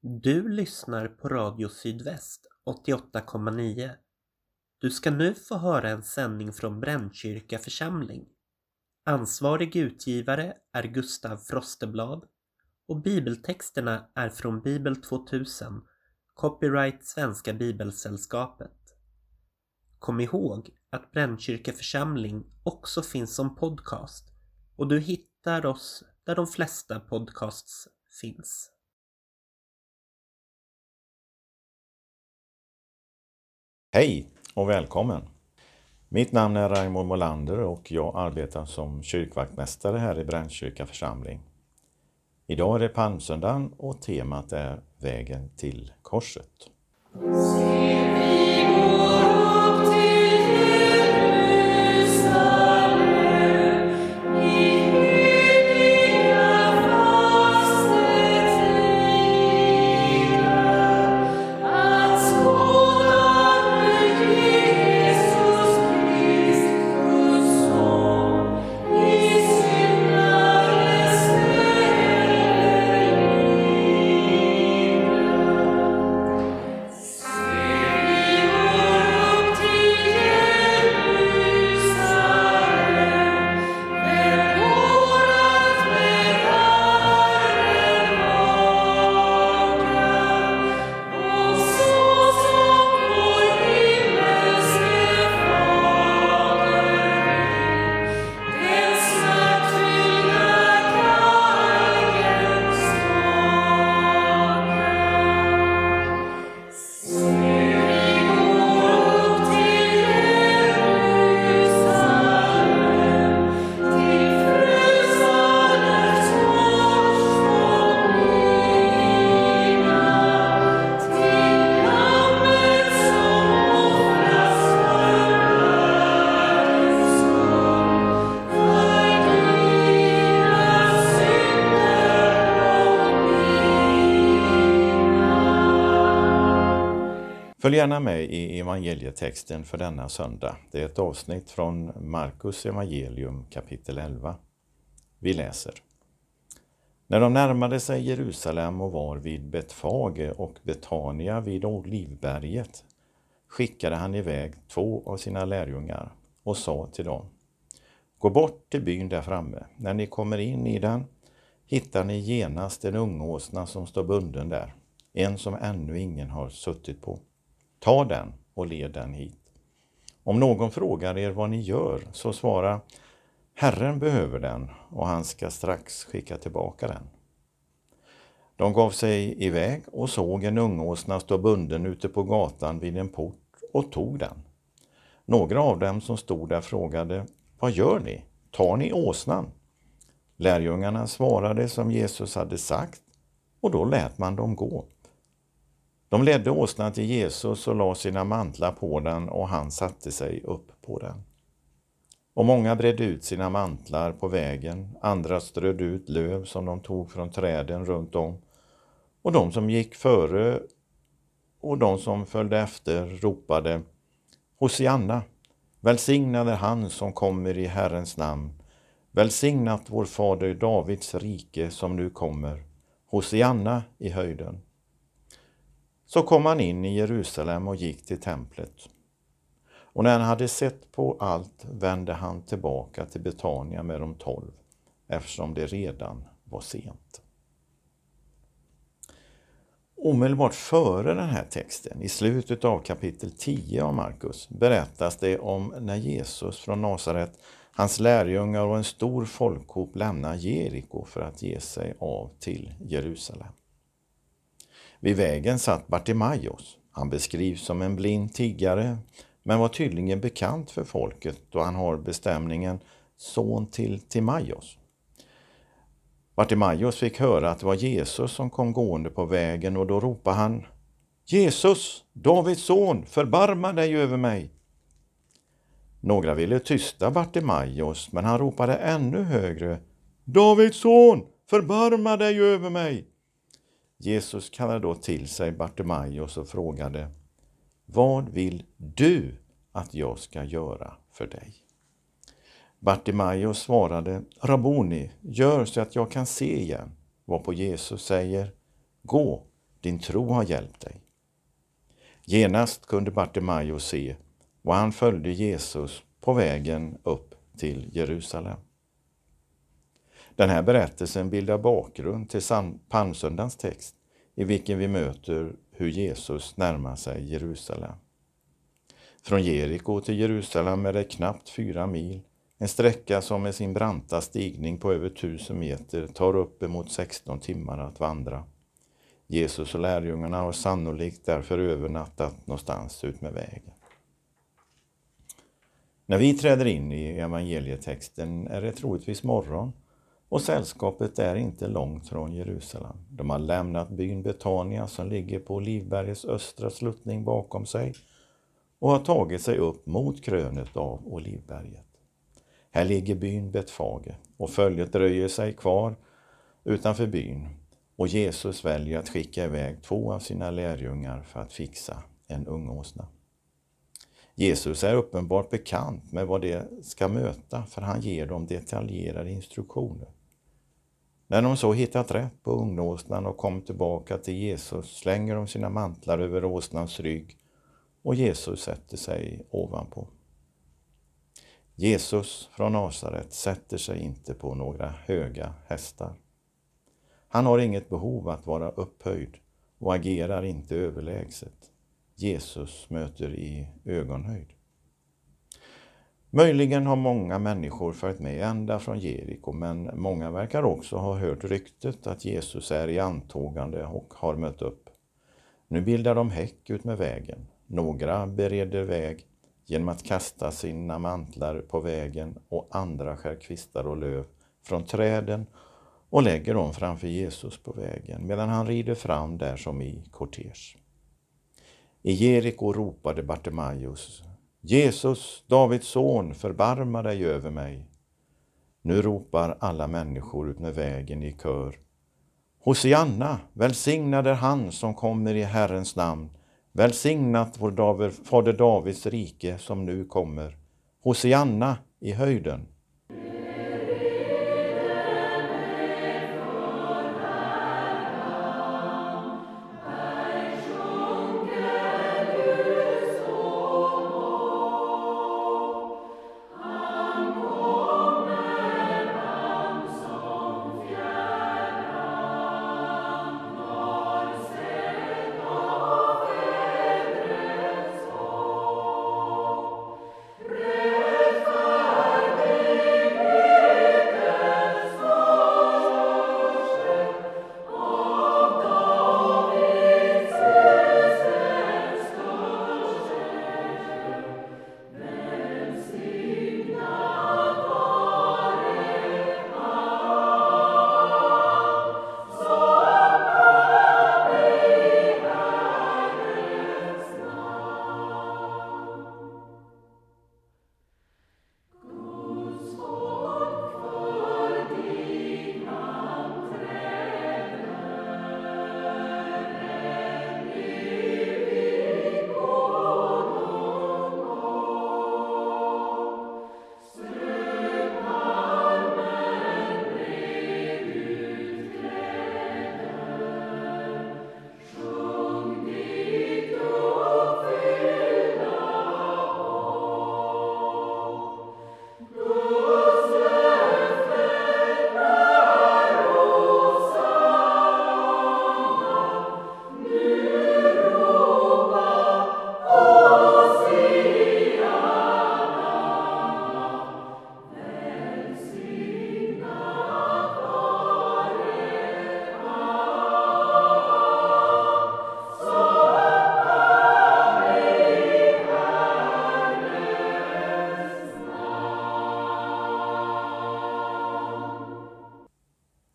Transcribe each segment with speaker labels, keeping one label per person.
Speaker 1: Du lyssnar på Radio Sydväst 88,9. Du ska nu få höra en sändning från Brännkyrka församling. Ansvarig utgivare är Gustav Frosteblad och bibeltexterna är från Bibel 2000, copyright Svenska Bibelsällskapet. Kom ihåg att Brännkyrka församling också finns som podcast och du hittar oss där de flesta podcasts finns.
Speaker 2: Hej och välkommen! Mitt namn är Raimo Molander och jag arbetar som kyrkvaktmästare här i Brännkyrka församling. Idag är det palmsöndagen och temat är Vägen till korset. Följ gärna med i evangelietexten för denna söndag. Det är ett avsnitt från Markus evangelium kapitel 11. Vi läser. När de närmade sig Jerusalem och var vid Betfage och Betania vid Olivberget skickade han iväg två av sina lärjungar och sa till dem Gå bort till byn där framme. När ni kommer in i den hittar ni genast en ungåsna som står bunden där, en som ännu ingen har suttit på. Ta den och led den hit. Om någon frågar er vad ni gör, så svara Herren behöver den och han ska strax skicka tillbaka den. De gav sig iväg och såg en ungåsna stå bunden ute på gatan vid en port och tog den. Några av dem som stod där frågade Vad gör ni? Tar ni åsnan? Lärjungarna svarade som Jesus hade sagt och då lät man dem gå. De ledde åsnan till Jesus och la sina mantlar på den och han satte sig upp på den. Och många bredde ut sina mantlar på vägen, andra strödde ut löv som de tog från träden runt om. Och de som gick före och de som följde efter ropade Hosianna, välsignad är han som kommer i Herrens namn. Välsignat vår fader Davids rike som nu kommer. Hosianna i höjden. Så kom han in i Jerusalem och gick till templet. Och när han hade sett på allt vände han tillbaka till Betania med de tolv, eftersom det redan var sent. Omedelbart före den här texten, i slutet av kapitel 10 av Markus, berättas det om när Jesus från Nasaret, hans lärjungar och en stor folkhop lämnar Jeriko för att ge sig av till Jerusalem. Vid vägen satt Bartimaios. Han beskrivs som en blind tiggare, men var tydligen bekant för folket då han har bestämningen son till Timaios. Bartimaios fick höra att det var Jesus som kom gående på vägen och då ropade han Jesus, Davids son, förbarma dig över mig. Några ville tysta Bartimaios, men han ropade ännu högre Davids son, förbarma dig över mig. Jesus kallade då till sig Bartimaeus och frågade Vad vill du att jag ska göra för dig? Bartimaeus svarade Rabboni, gör så att jag kan se igen. Varpå Jesus säger Gå, din tro har hjälpt dig. Genast kunde Bartimaeus se och han följde Jesus på vägen upp till Jerusalem. Den här berättelsen bildar bakgrund till palmsöndagens text i vilken vi möter hur Jesus närmar sig Jerusalem. Från Jeriko till Jerusalem är det knappt fyra mil, en sträcka som med sin branta stigning på över tusen meter tar uppemot 16 timmar att vandra. Jesus och lärjungarna har sannolikt därför övernattat någonstans utmed vägen. När vi träder in i evangelietexten är det troligtvis morgon och sällskapet är inte långt från Jerusalem. De har lämnat byn Betania som ligger på Olivbergets östra sluttning bakom sig och har tagit sig upp mot krönet av Olivberget. Här ligger byn Betfage och följet dröjer sig kvar utanför byn och Jesus väljer att skicka iväg två av sina lärjungar för att fixa en ungåsna. Jesus är uppenbart bekant med vad de ska möta för han ger dem detaljerade instruktioner. När de så hittat rätt på ungåsnan och kom tillbaka till Jesus slänger de sina mantlar över åsnans rygg och Jesus sätter sig ovanpå. Jesus från Nasaret sätter sig inte på några höga hästar. Han har inget behov att vara upphöjd och agerar inte överlägset. Jesus möter i ögonhöjd. Möjligen har många människor följt med ända från Jeriko men många verkar också ha hört ryktet att Jesus är i antågande och har mött upp. Nu bildar de häck ut med vägen. Några bereder väg genom att kasta sina mantlar på vägen och andra skär kvistar och löv från träden och lägger dem framför Jesus på vägen medan han rider fram där som i kortege. I Jeriko ropade Bartimaeus Jesus, Davids son, förbarma dig över mig. Nu ropar alla människor ut med vägen i kör. Hosianna, välsignad är han som kommer i Herrens namn. Välsignat vår David, fader Davids rike som nu kommer. Hosianna i höjden.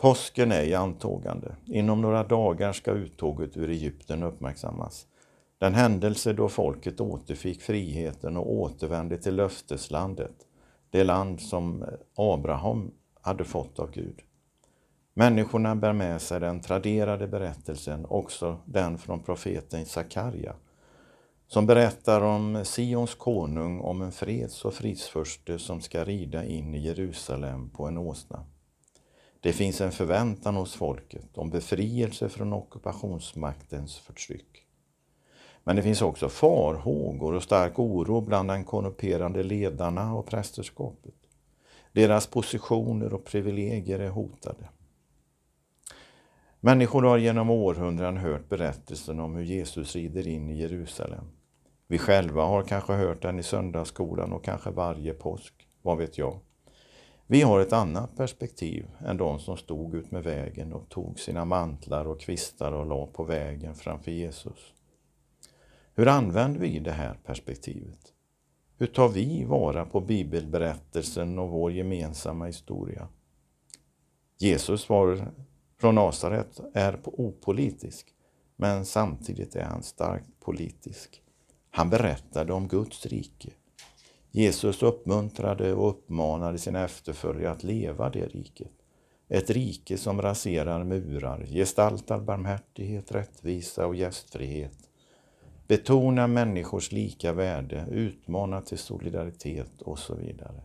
Speaker 2: Påsken är i antågande. Inom några dagar ska uttåget ur Egypten uppmärksammas. Den händelse då folket återfick friheten och återvände till löfteslandet, det land som Abraham hade fått av Gud. Människorna bär med sig den traderade berättelsen, också den från profeten Sakarja, som berättar om Sions konung, om en freds och fridsförste som ska rida in i Jerusalem på en åsna. Det finns en förväntan hos folket om befrielse från ockupationsmaktens förtryck. Men det finns också farhågor och stark oro bland den korrumperande ledarna och prästerskapet. Deras positioner och privilegier är hotade. Människor har genom århundraden hört berättelsen om hur Jesus rider in i Jerusalem. Vi själva har kanske hört den i söndagsskolan och kanske varje påsk, vad vet jag. Vi har ett annat perspektiv än de som stod ut med vägen och tog sina mantlar och kvistar och la på vägen framför Jesus. Hur använder vi det här perspektivet? Hur tar vi vara på bibelberättelsen och vår gemensamma historia? Jesus var från Nasaret är opolitisk, men samtidigt är han starkt politisk. Han berättade om Guds rike. Jesus uppmuntrade och uppmanade sina efterföljare att leva det riket. Ett rike som raserar murar, gestaltar barmhärtighet, rättvisa och gästfrihet. Betonar människors lika värde, utmanar till solidaritet och så vidare.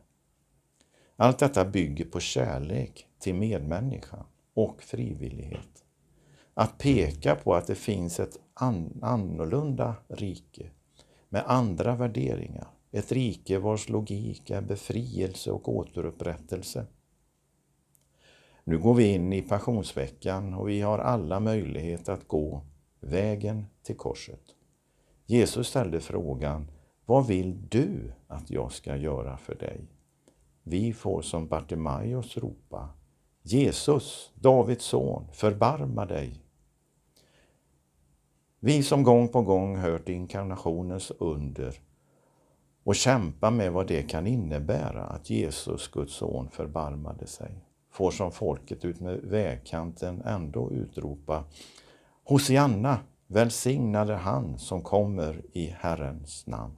Speaker 2: Allt detta bygger på kärlek till medmänniskan och frivillighet. Att peka på att det finns ett an annorlunda rike med andra värderingar. Ett rike vars logik är befrielse och återupprättelse. Nu går vi in i passionsveckan och vi har alla möjlighet att gå vägen till korset. Jesus ställde frågan Vad vill du att jag ska göra för dig? Vi får som Bartimaeus ropa Jesus, Davids son, förbarma dig. Vi som gång på gång hört inkarnationens under och kämpa med vad det kan innebära att Jesus, Guds son, förbarmade sig, får som folket ut med vägkanten ändå utropa Hosianna, välsignade han som kommer i Herrens namn.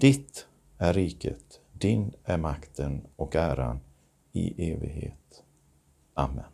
Speaker 2: Ditt är riket, din är makten och äran i evighet. Amen.